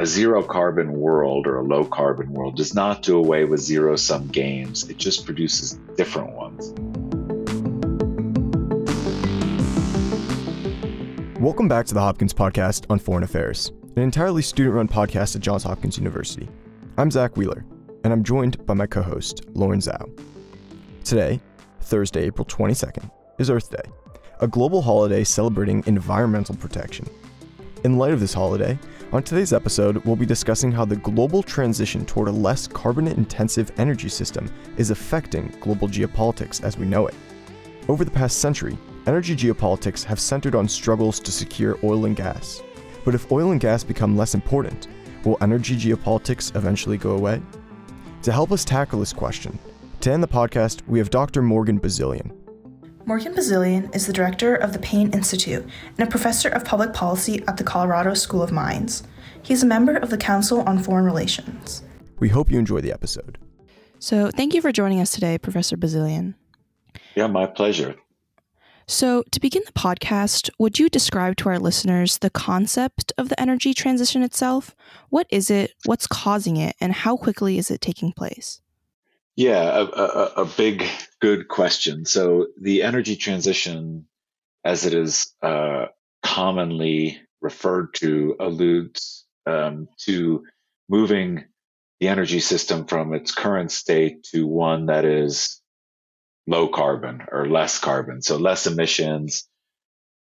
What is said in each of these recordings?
a zero carbon world or a low carbon world does not do away with zero sum games, it just produces different ones. Welcome back to the Hopkins Podcast on Foreign Affairs, an entirely student run podcast at Johns Hopkins University. I'm Zach Wheeler, and I'm joined by my co host, Lauren Zhao. Today, Thursday, April 22nd, is Earth Day, a global holiday celebrating environmental protection. In light of this holiday, on today's episode, we'll be discussing how the global transition toward a less carbon intensive energy system is affecting global geopolitics as we know it. Over the past century, energy geopolitics have centered on struggles to secure oil and gas. But if oil and gas become less important, will energy geopolitics eventually go away? To help us tackle this question, to end the podcast, we have Dr. Morgan Bazilian, Morgan Bazilian is the director of the Payne Institute and a professor of public policy at the Colorado School of Mines. He's a member of the Council on Foreign Relations. We hope you enjoy the episode. So, thank you for joining us today, Professor Bazilian. Yeah, my pleasure. So, to begin the podcast, would you describe to our listeners the concept of the energy transition itself? What is it, what's causing it, and how quickly is it taking place? Yeah, a, a, a, big, good question. So, the energy transition, as it is uh, commonly referred to, alludes um, to moving the energy system from its current state to one that is low carbon or less carbon. So, less emissions,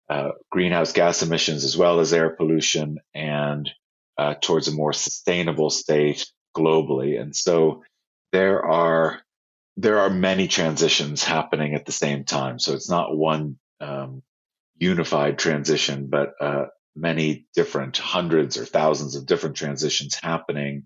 uh, greenhouse gas emissions, as well as air pollution, and uh, towards a more sustainable state globally. And so, there are there are many transitions happening at the same time. So it's not one um, unified transition, but uh, many different hundreds or thousands of different transitions happening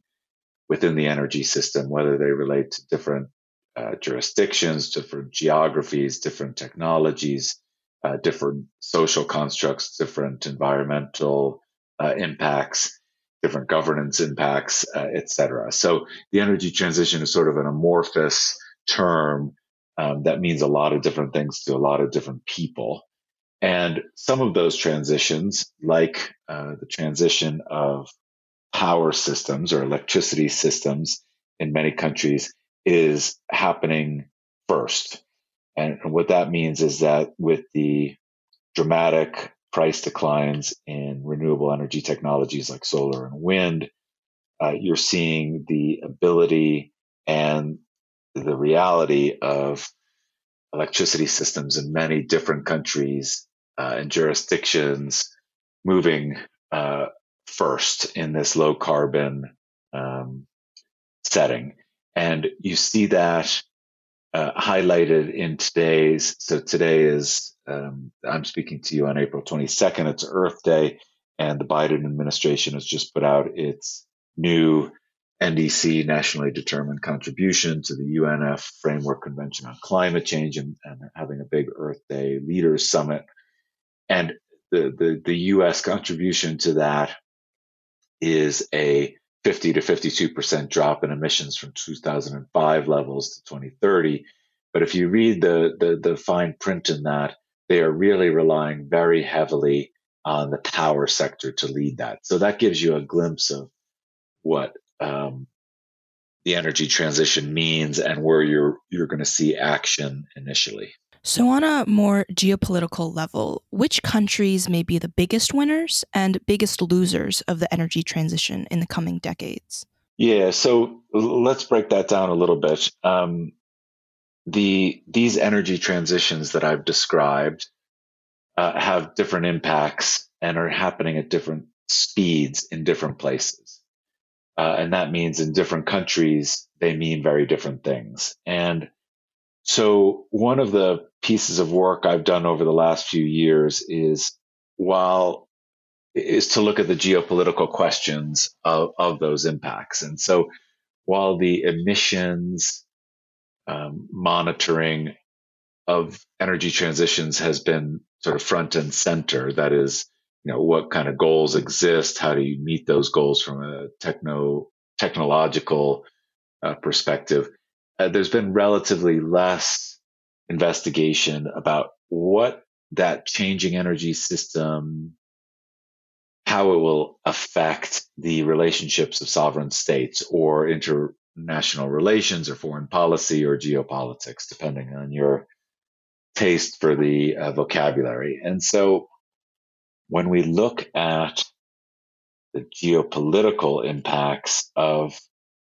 within the energy system, whether they relate to different uh, jurisdictions, different geographies, different technologies, uh, different social constructs, different environmental uh, impacts different governance impacts, uh. So the energy transition is sort of an amorphous term um, that means a lot of different things to a lot of different people. And some of those transitions, like uh, the transition of power systems or electricity systems in many countries, is happening first. And what that means is that with the dramatic price declines in renewable energy technologies like solar and wind, uh, you're seeing the ability and the reality of electricity systems in many different countries uh, and jurisdictions moving uh, first in this low carbon um, setting. And you see that uh, highlighted in today's. So today is um, I'm speaking to you on April 22nd. It's Earth Day, and the Biden administration has just put out its new NDC, nationally determined contribution to the UNF Framework Convention on Climate Change, and, and having a big Earth Day Leaders Summit. And the, the, the U.S. contribution to that is a 50 to 52% drop in emissions from 2005 levels to 2030. But if you read the, the, the fine print in that, they are really relying very heavily on the power sector to lead that. So that gives you a glimpse of what um, the energy transition means and where you're you're going to see action initially. So, on a more geopolitical level, which countries may be the biggest winners and biggest losers of the energy transition in the coming decades? Yeah, so let's break that down a little bit. Um, the these energy transitions that I've described uh, have different impacts and are happening at different speeds in different places, uh, and that means in different countries they mean very different things. And so, one of the pieces of work I've done over the last few years is while is to look at the geopolitical questions of, of those impacts. And so, while the emissions um, monitoring of energy transitions has been sort of front and center, that is, you know, what kind of goals exist? How do you meet those goals from a techno technological uh, perspective? uh, there's been relatively less investigation about what that changing energy system how it will affect the relationships of sovereign states or international relations or foreign policy or geopolitics, depending on your taste for the uh, vocabulary. And so when we look at the geopolitical impacts of,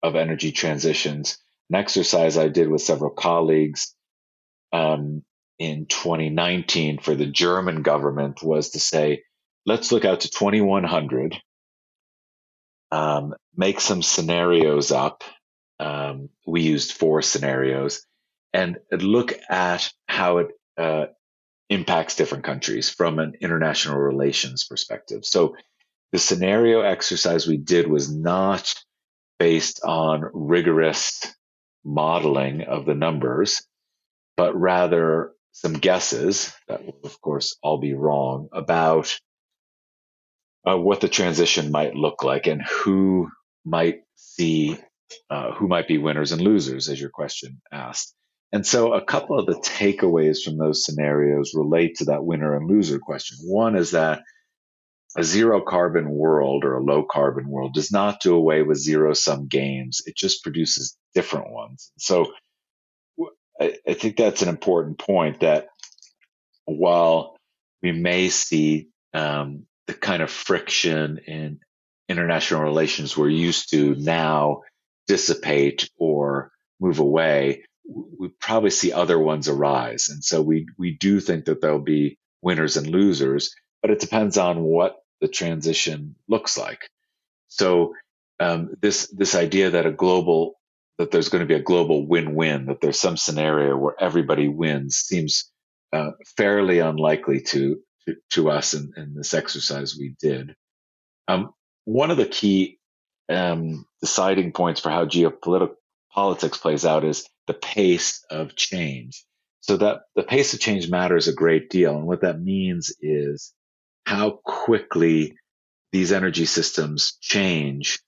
of energy transitions, an exercise I did with several colleagues um, in 2019 for the German government was to say, let's look out to 2100, um, make some scenarios up. Um, we used four scenarios and look at how it uh, impacts different countries from an international relations perspective. So the scenario exercise we did was not based on rigorous modeling of the numbers, but rather some guesses that will, of course, all be wrong about uh, what the transition might look like and who might see uh, who might be winners and losers, as your question asked. And so, a couple of the takeaways from those scenarios relate to that winner and loser question. One is that a zero carbon world or a low carbon world does not do away with zero sum games. It just produces different ones. So I, I think that's an important point that while we may see um, the kind of friction in international relations we're used to now dissipate or move away, we probably see other ones arise. And so we, we do think that there'll be winners and losers, but it depends on what the transition looks like. So um, this this idea that a global that there's going to be a global win-win, that there's some scenario where everybody wins, seems uh, fairly unlikely to to, us in, in, this exercise we did. Um, one of the key um, deciding points for how geopolitical politics plays out is the pace of change. So that the pace of change matters a great deal, and what that means is how quickly these energy systems change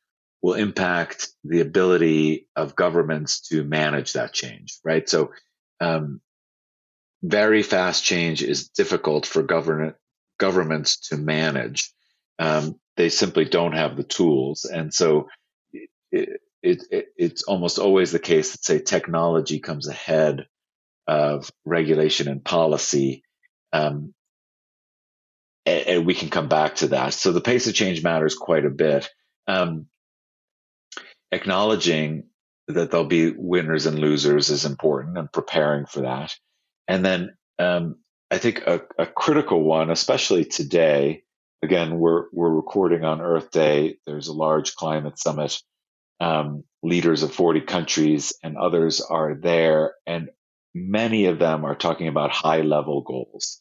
will impact the ability of governments to manage that change, right? So, um, very fast change is difficult for government governments to manage. Um, they simply don't have the tools, and so it, it, it, it's almost always the case that say technology comes ahead of regulation and policy. Um, and, and, we can come back to that. So the pace of change matters quite a bit. Um, acknowledging that there'll be winners and losers is important and preparing for that. And then um, I think a, a, critical one, especially today, again, we're, we're recording on Earth Day. There's a large climate summit. Um, leaders of 40 countries and others are there, and many of them are talking about high level goals.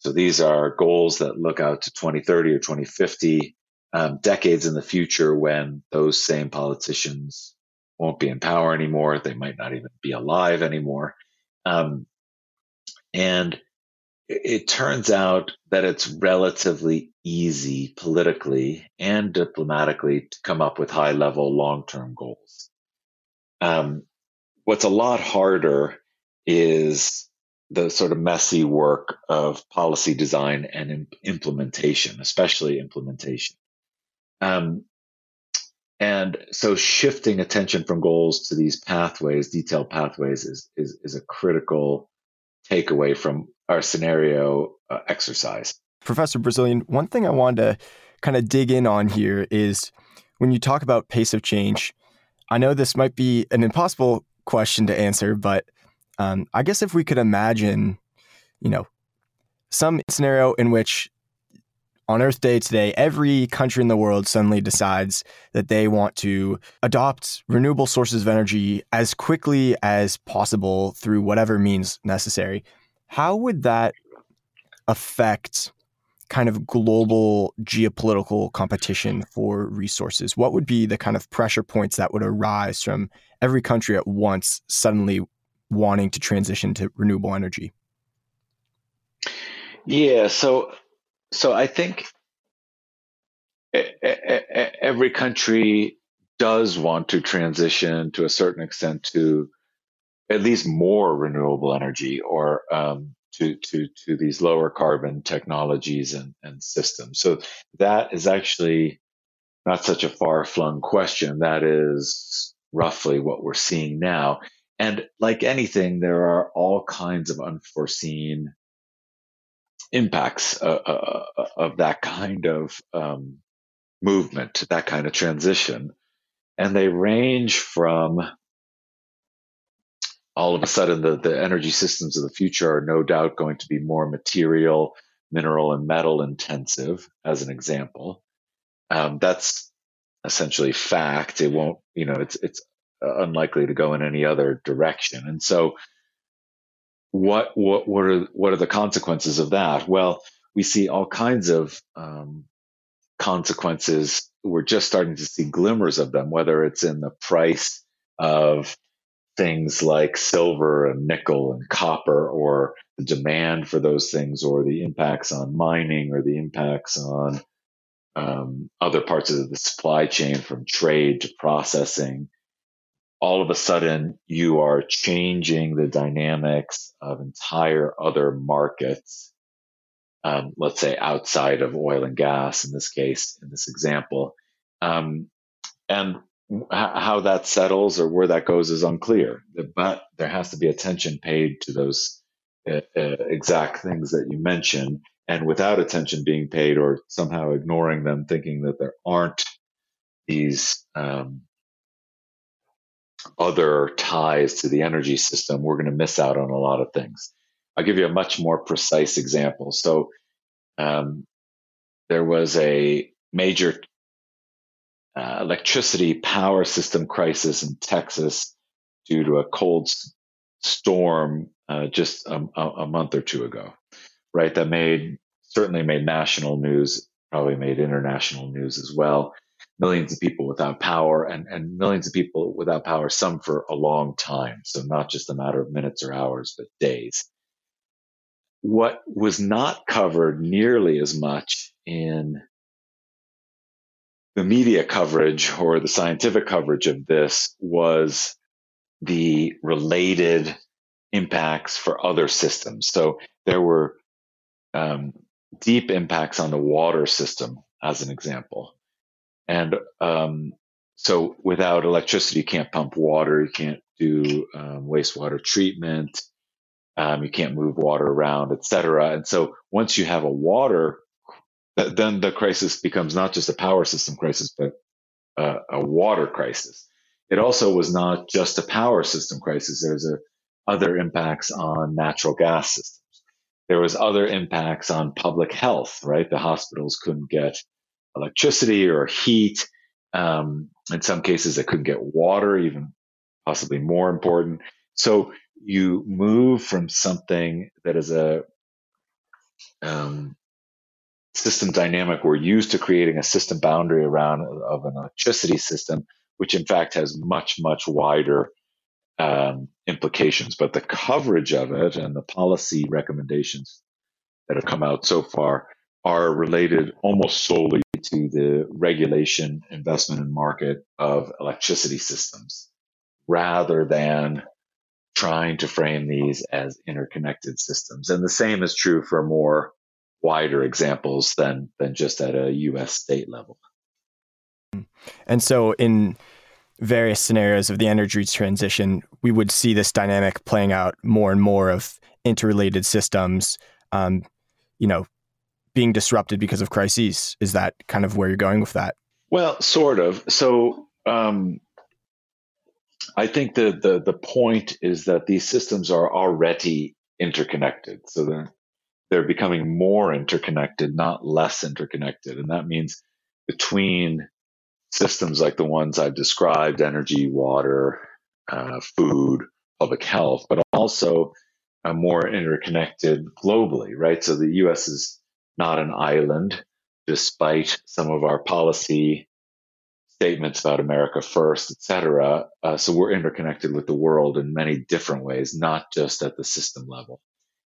So these are goals that look out to 2030 or 2050 um, decades in the future when those same politicians won't be in power anymore. They might not even be alive anymore. Um, and it, turns out that it's relatively easy politically and diplomatically to come up with high level long term goals. Um, what's a lot harder is the sort of messy work of policy design and implementation, especially implementation. Um, and so shifting attention from goals to these pathways, detailed pathways, is, is, is a critical takeaway from our scenario uh, exercise. Professor Bazilian, one thing I wanted to kind of dig in on here is when you talk about pace of change, I know this might be an impossible question to answer, but um, I guess if we could imagine, you know, some scenario in which on Earth Day today, every country in the world suddenly decides that they want to adopt renewable sources of energy as quickly as possible through whatever means necessary. How would that affect kind of global geopolitical competition for resources? What would be the kind of pressure points that would arise from every country at once suddenly wanting to transition to renewable energy? Yeah, so so I think every country does want to transition to a certain extent to at least more renewable energy or um, to to to these lower carbon technologies and, and systems. So that is actually not such a far flung question. That is roughly what we're seeing now. And like anything, there are all kinds of unforeseen impacts uh, uh, uh, of that kind of um, movement, that kind of transition. And they range from all of a sudden the, the energy systems of the future are no doubt going to be more material, mineral, and metal intensive, as an example. Um, that's essentially fact. It won't, you know, it's it's unlikely to go in any other direction. And so, what what what are what are the consequences of that? Well, we see all kinds of um, consequences. We're just starting to see glimmers of them, whether it's in the price of things like silver and nickel and copper, or the demand for those things, or the impacts on mining, or the impacts on um, other parts of the supply chain from trade to processing. All of a sudden you are changing the dynamics of entire other markets um, let's say outside of oil and gas in this case in this example. Um, and how that settles or where that goes is unclear but there has to be attention paid to those uh, uh, exact things that you mentioned and without attention being paid or somehow ignoring them thinking that there aren't these um, other ties to the energy system, we're going to miss out on a lot of things. I'll give you a much more precise example. So, um, there was a major uh, electricity power system crisis in Texas due to a cold storm uh, just a, a, month or two ago, right? That made certainly made national news, probably made international news as well millions of people without power and, and millions of people without power, some for a long time. So not just a matter of minutes or hours, but days. What was not covered nearly as much in the media coverage or the scientific coverage of this was the related impacts for other systems. So there were um, deep impacts on the water system, as an example. And um, so without electricity, you can't pump water, you can't do um, wastewater treatment, um, you can't move water around, etc. And so once you have a water, then the crisis becomes not just a power system crisis, but a, a water crisis. It also was not just a power system crisis. There's a, other impacts on natural gas systems. There was other impacts on public health, right? The hospitals couldn't get electricity or heat. Um, in some cases, they couldn't get water, even possibly more important. So you move from something that is a um, system dynamic we're used to creating a system boundary around of an electricity system, which in fact has much much wider um, implications. But the coverage of it and the policy recommendations that have come out so far are related almost solely to the regulation, investment, and market of electricity systems rather than trying to frame these as interconnected systems. And the same is true for more wider examples than, than just at a US state level. And so, in various scenarios of the energy transition, we would see this dynamic playing out more and more of interrelated systems. Um, you know, being disrupted because of crises. Is that kind of where you're going with that? Well, sort of. So um, I think the, the the point is that these systems are already interconnected. So they're they're becoming more interconnected, not less interconnected, and that means between systems like the ones I've described, energy, water, uh, food, public health, but also uh, more interconnected globally, right? So the U.S. is not an island, despite some of our policy statements about America first, et cetera. Uh, so we're interconnected with the world in many different ways, not just at the system level.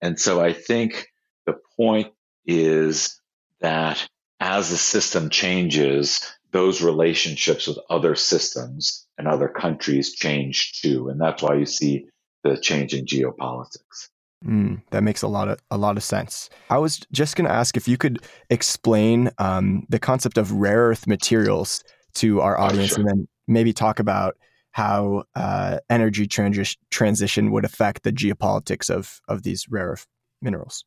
And so I think the point is that as the system changes, those relationships with other systems and other countries change too. And that's why you see the change in geopolitics. Mm, that makes a lot of a lot of sense. I was just going to ask if you could explain um, the concept of rare earth materials to our oh, audience, oh, sure. and then maybe talk about how uh, energy transi- transition would affect the geopolitics of of these rare earth minerals.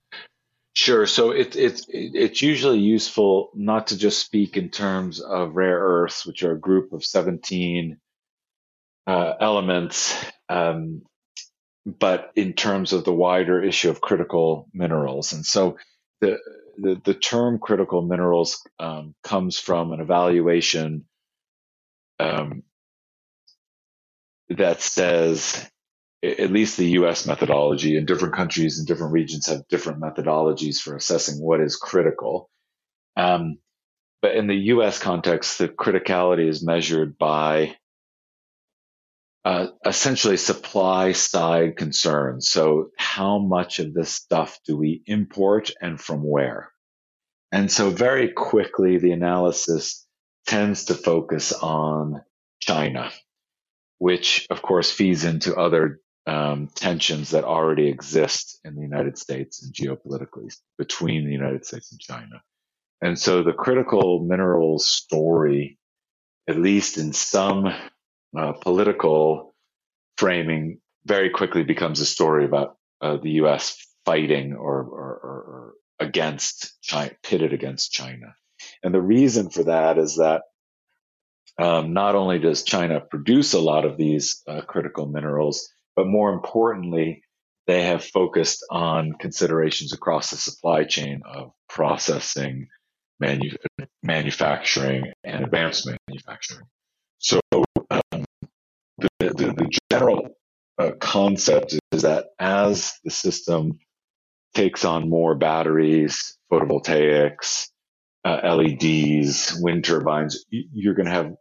Sure. So it, it, it's usually useful not to just speak in terms of rare earths, which are a group of 17 uh, elements, um, but in terms of the wider issue of critical minerals. And so the, the, the term critical minerals um, comes from an evaluation um, that says at least the US methodology, and different countries and different regions have different methodologies for assessing what is critical. Um, but in the US context, the criticality is measured by uh, essentially supply side concerns. So, how much of this stuff do we import and from where? And so, very quickly, the analysis tends to focus on China, which of course feeds into other um, tensions that already exist in the United States and geopolitically between the United States and China. And so the critical minerals story, at least in some uh, political framing, very quickly becomes a story about uh, the U.S. fighting or, or, or against China, pitted against China. And the reason for that is that um, not only does China produce a lot of these uh, critical minerals, but more importantly, they have focused on considerations across the supply chain of processing, manu- manufacturing, and advanced manufacturing. So um, the, the, the, general uh, concept is that as the system takes on more batteries, photovoltaics, uh, LEDs, wind turbines, you're going to have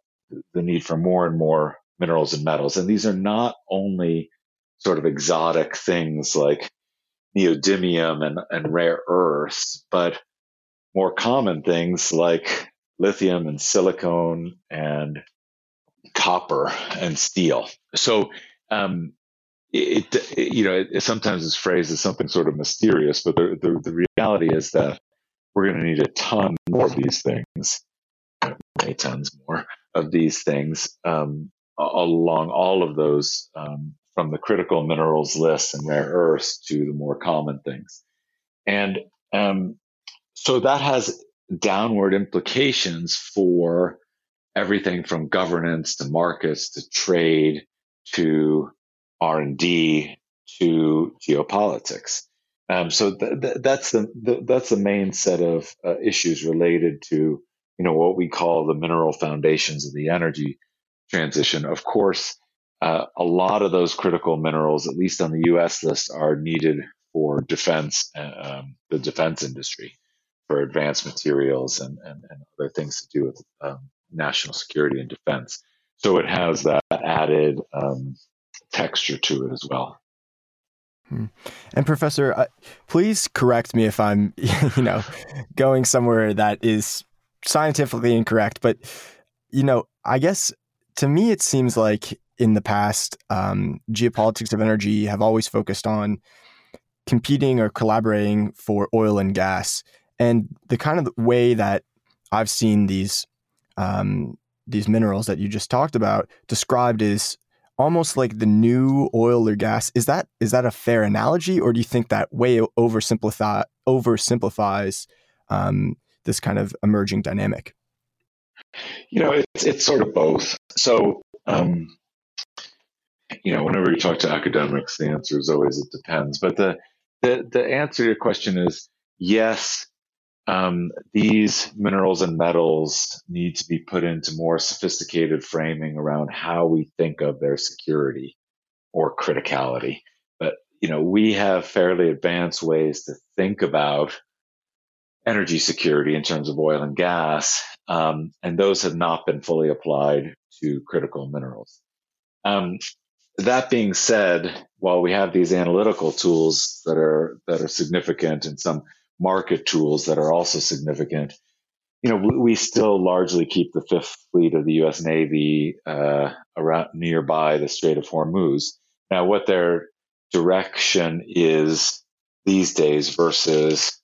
the need for more and more minerals and metals. And these are not only sort of exotic things like neodymium and, and rare earths, but more common things like lithium and silicone and copper and steel. So, um, it, it, you know, it, sometimes it's phrased as something sort of mysterious, but the, the, the reality is that we're going to need a ton more of these things, many tons more of these things um, along all of those um, from the critical minerals list and rare earths to the more common things. And um, so that has downward implications for everything from governance to markets to trade to R&D to geopolitics. Um, so th- th- that's the, the, that's the main set of uh, issues related to you know what we call the mineral foundations of the energy transition. Of course, uh, a lot of those critical minerals, at least on the U.S. list, are needed for defense, um, the defense industry, for advanced materials and, and, and other things to do with um, national security and defense. So it has that added um, texture to it as well. Hmm. And Professor, uh, please correct me if I'm, you know, going somewhere that is scientifically incorrect. But you know, I guess to me it seems like in the past, um, geopolitics of energy have always focused on competing or collaborating for oil and gas. And the kind of way that I've seen these um, these minerals that you just talked about described is almost like the new oil or gas. Is that is that a fair analogy, or do you think that way oversimplify oversimplifies um, this kind of emerging dynamic? You know, it's it's sort of both. So um, you know, whenever you talk to academics, the answer is always it depends. But the the, the answer to your question is yes. Um, these minerals and metals need to be put into more sophisticated framing around how we think of their security or criticality. But you know, we have fairly advanced ways to think about energy security in terms of oil and gas, um, and those have not been fully applied to critical minerals. Um, that being said, while we have these analytical tools that are that are significant and some market tools that are also significant, you know, we, still largely keep the fifth fleet of the U.S. Navy uh, around nearby the Strait of Hormuz. Now, what their direction is these days versus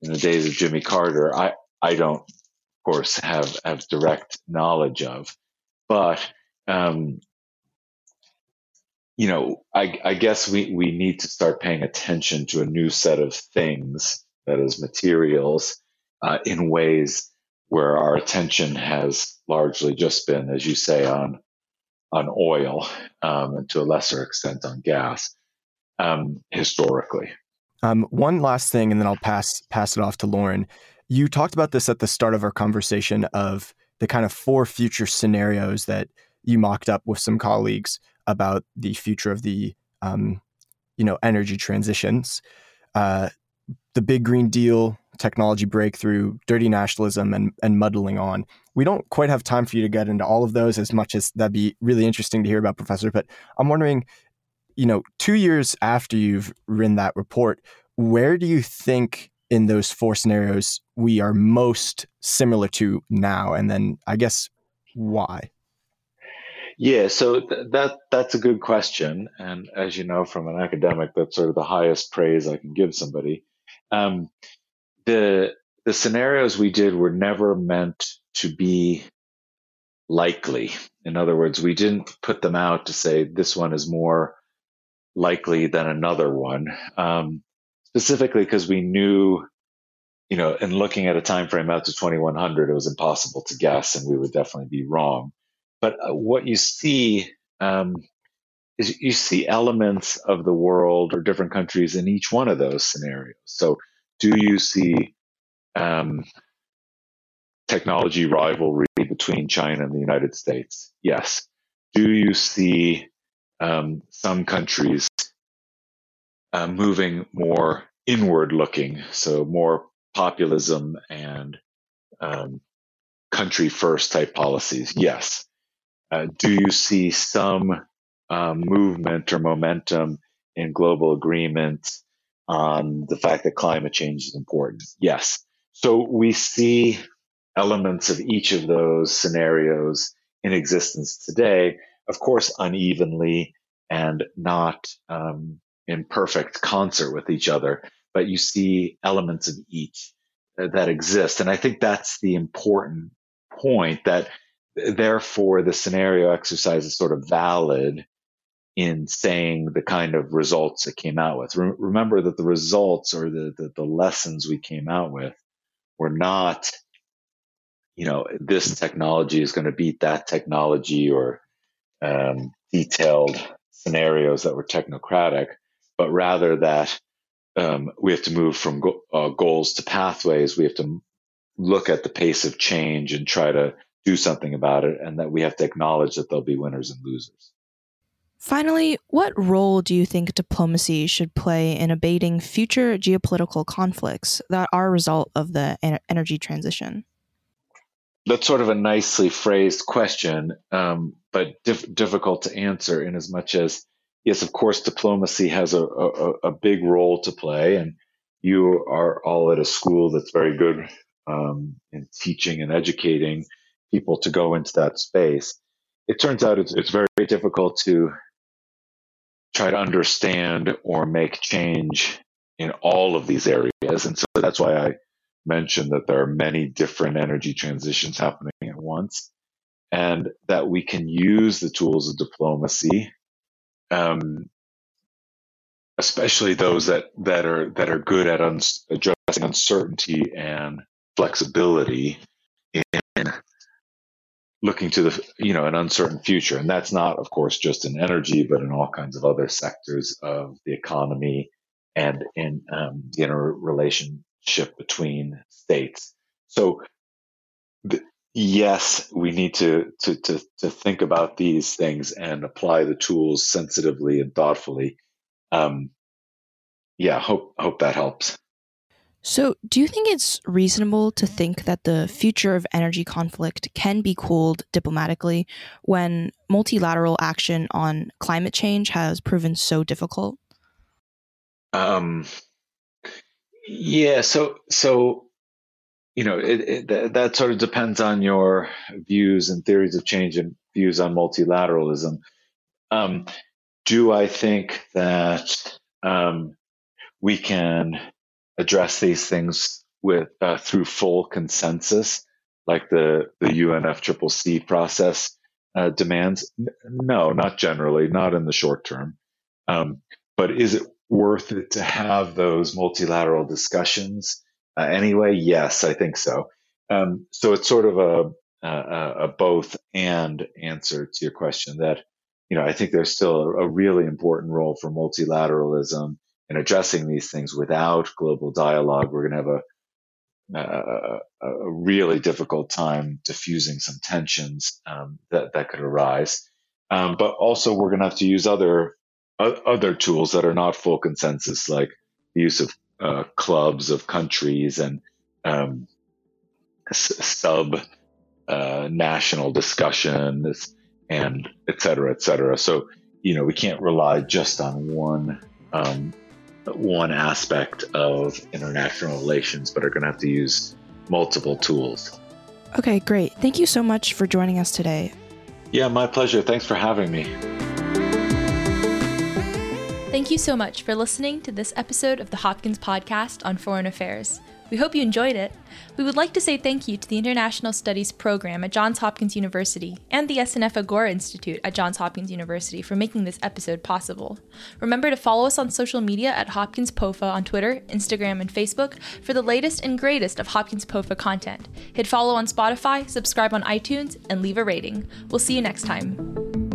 in the days of Jimmy Carter, I, I don't, of course, have, have direct knowledge of. But, um, you know, I, I guess we, we need to start paying attention to a new set of things, that is, materials, uh, in ways where our attention has largely just been, as you say, on on oil um, and to a lesser extent on gas um, historically. Um, one last thing, and then I'll pass pass it off to Lauren. You talked about this at the start of our conversation of the kind of four future scenarios that you mocked up with some colleagues about the future of the um, you know energy transitions. Uh, the big green deal, technology breakthrough, dirty nationalism, and, and muddling on. We don't quite have time for you to get into all of those as much as that'd be really interesting to hear about, Professor. But I'm wondering, you know, two years after you've written that report, where do you think in those four scenarios we are most similar to now? And then I guess why? Yeah, so th- that that's a good question, and as you know from an academic, that's sort of the highest praise I can give somebody. Um, the the scenarios we did were never meant to be likely. In other words, we didn't put them out to say this one is more likely than another one, um, specifically because we knew, you know, in looking at a time frame out to 2100, it was impossible to guess, and we would definitely be wrong. But uh, what you see um, is you see elements of the world or different countries in each one of those scenarios. So do you see um, technology rivalry between China and the United States? Yes. Do you see um, some countries uh, moving more inward looking, so more populism and um, country first type policies? Yes. Uh, do you see some um, movement or momentum in global agreement on the fact that climate change is important. Yes. So we see elements of each of those scenarios in existence today, of course, unevenly and not um, in perfect concert with each other, but you see elements of each that exist. And I think that's the important point that therefore the scenario exercise is sort of valid in saying the kind of results it came out with. Re- remember that the results or the, the, the lessons we came out with were not, you know, this technology is going to beat that technology or um, detailed scenarios that were technocratic, but rather that um, we have to move from go- uh, goals to pathways. We have to look at the pace of change and try to do something about it, and that we have to acknowledge that there'll be winners and losers. Finally, what role do you think diplomacy should play in abating future geopolitical conflicts that are a result of the energy transition? That's sort of a nicely phrased question, um, but dif- difficult to answer in as much as, yes, of course, diplomacy has a, a, a, big role to play. And you are all at a school that's very good um, in teaching and educating people to go into that space. It turns out it's, it's very difficult to try to understand or make change in all of these areas. And so that's why I mentioned that there are many different energy transitions happening at once and that we can use the tools of diplomacy, um, especially those that, that are, that are good at uns- addressing uncertainty and flexibility in looking to the you know an uncertain future. And that's not of course just in energy but in all kinds of other sectors of the economy and in um, the interrelationship between states. So yes we need to, to to to think about these things and apply the tools sensitively and thoughtfully. Um, yeah hope hope that helps so, do you think it's reasonable to think that the future of energy conflict can be cooled diplomatically when multilateral action on climate change has proven so difficult? Um, yeah. So, so you know, it, it, that sort of depends on your views and theories of change and views on multilateralism. Um, do I think that um, we can address these things with uh, through full consensus, like the the UNFCCC process uh, demands? No, not generally, not in the short term. Um, but is it worth it to have those multilateral discussions uh, anyway? Yes, I think so. Um, so it's sort of a, a, a, both and answer to your question that, you know, I think there's still a, a really important role for multilateralism in addressing these things without global dialogue. We're going to have a a, a, really difficult time diffusing some tensions um, that that could arise. Um, but also, we're going to have to use other other tools that are not full consensus, like the use of uh, clubs of countries and um, sub uh, national discussions and et cetera, et cetera. So, you know, we can't rely just on one um, one aspect of international relations, but are going to have to use multiple tools. Okay, great. Thank you so much for joining us today. Yeah, my pleasure. Thanks for having me. Thank you so much for listening to this episode of the Hopkins Podcast on Foreign Affairs. We hope you enjoyed it. We would like to say thank you to the International Studies Program at Johns Hopkins University and the SNF Agora Institute at Johns Hopkins University for making this episode possible. Remember to follow us on social media at Hopkins POFA on Twitter, Instagram, and Facebook for the latest and greatest of Hopkins POFA content. Hit follow on Spotify, subscribe on iTunes, and leave a rating. We'll see you next time.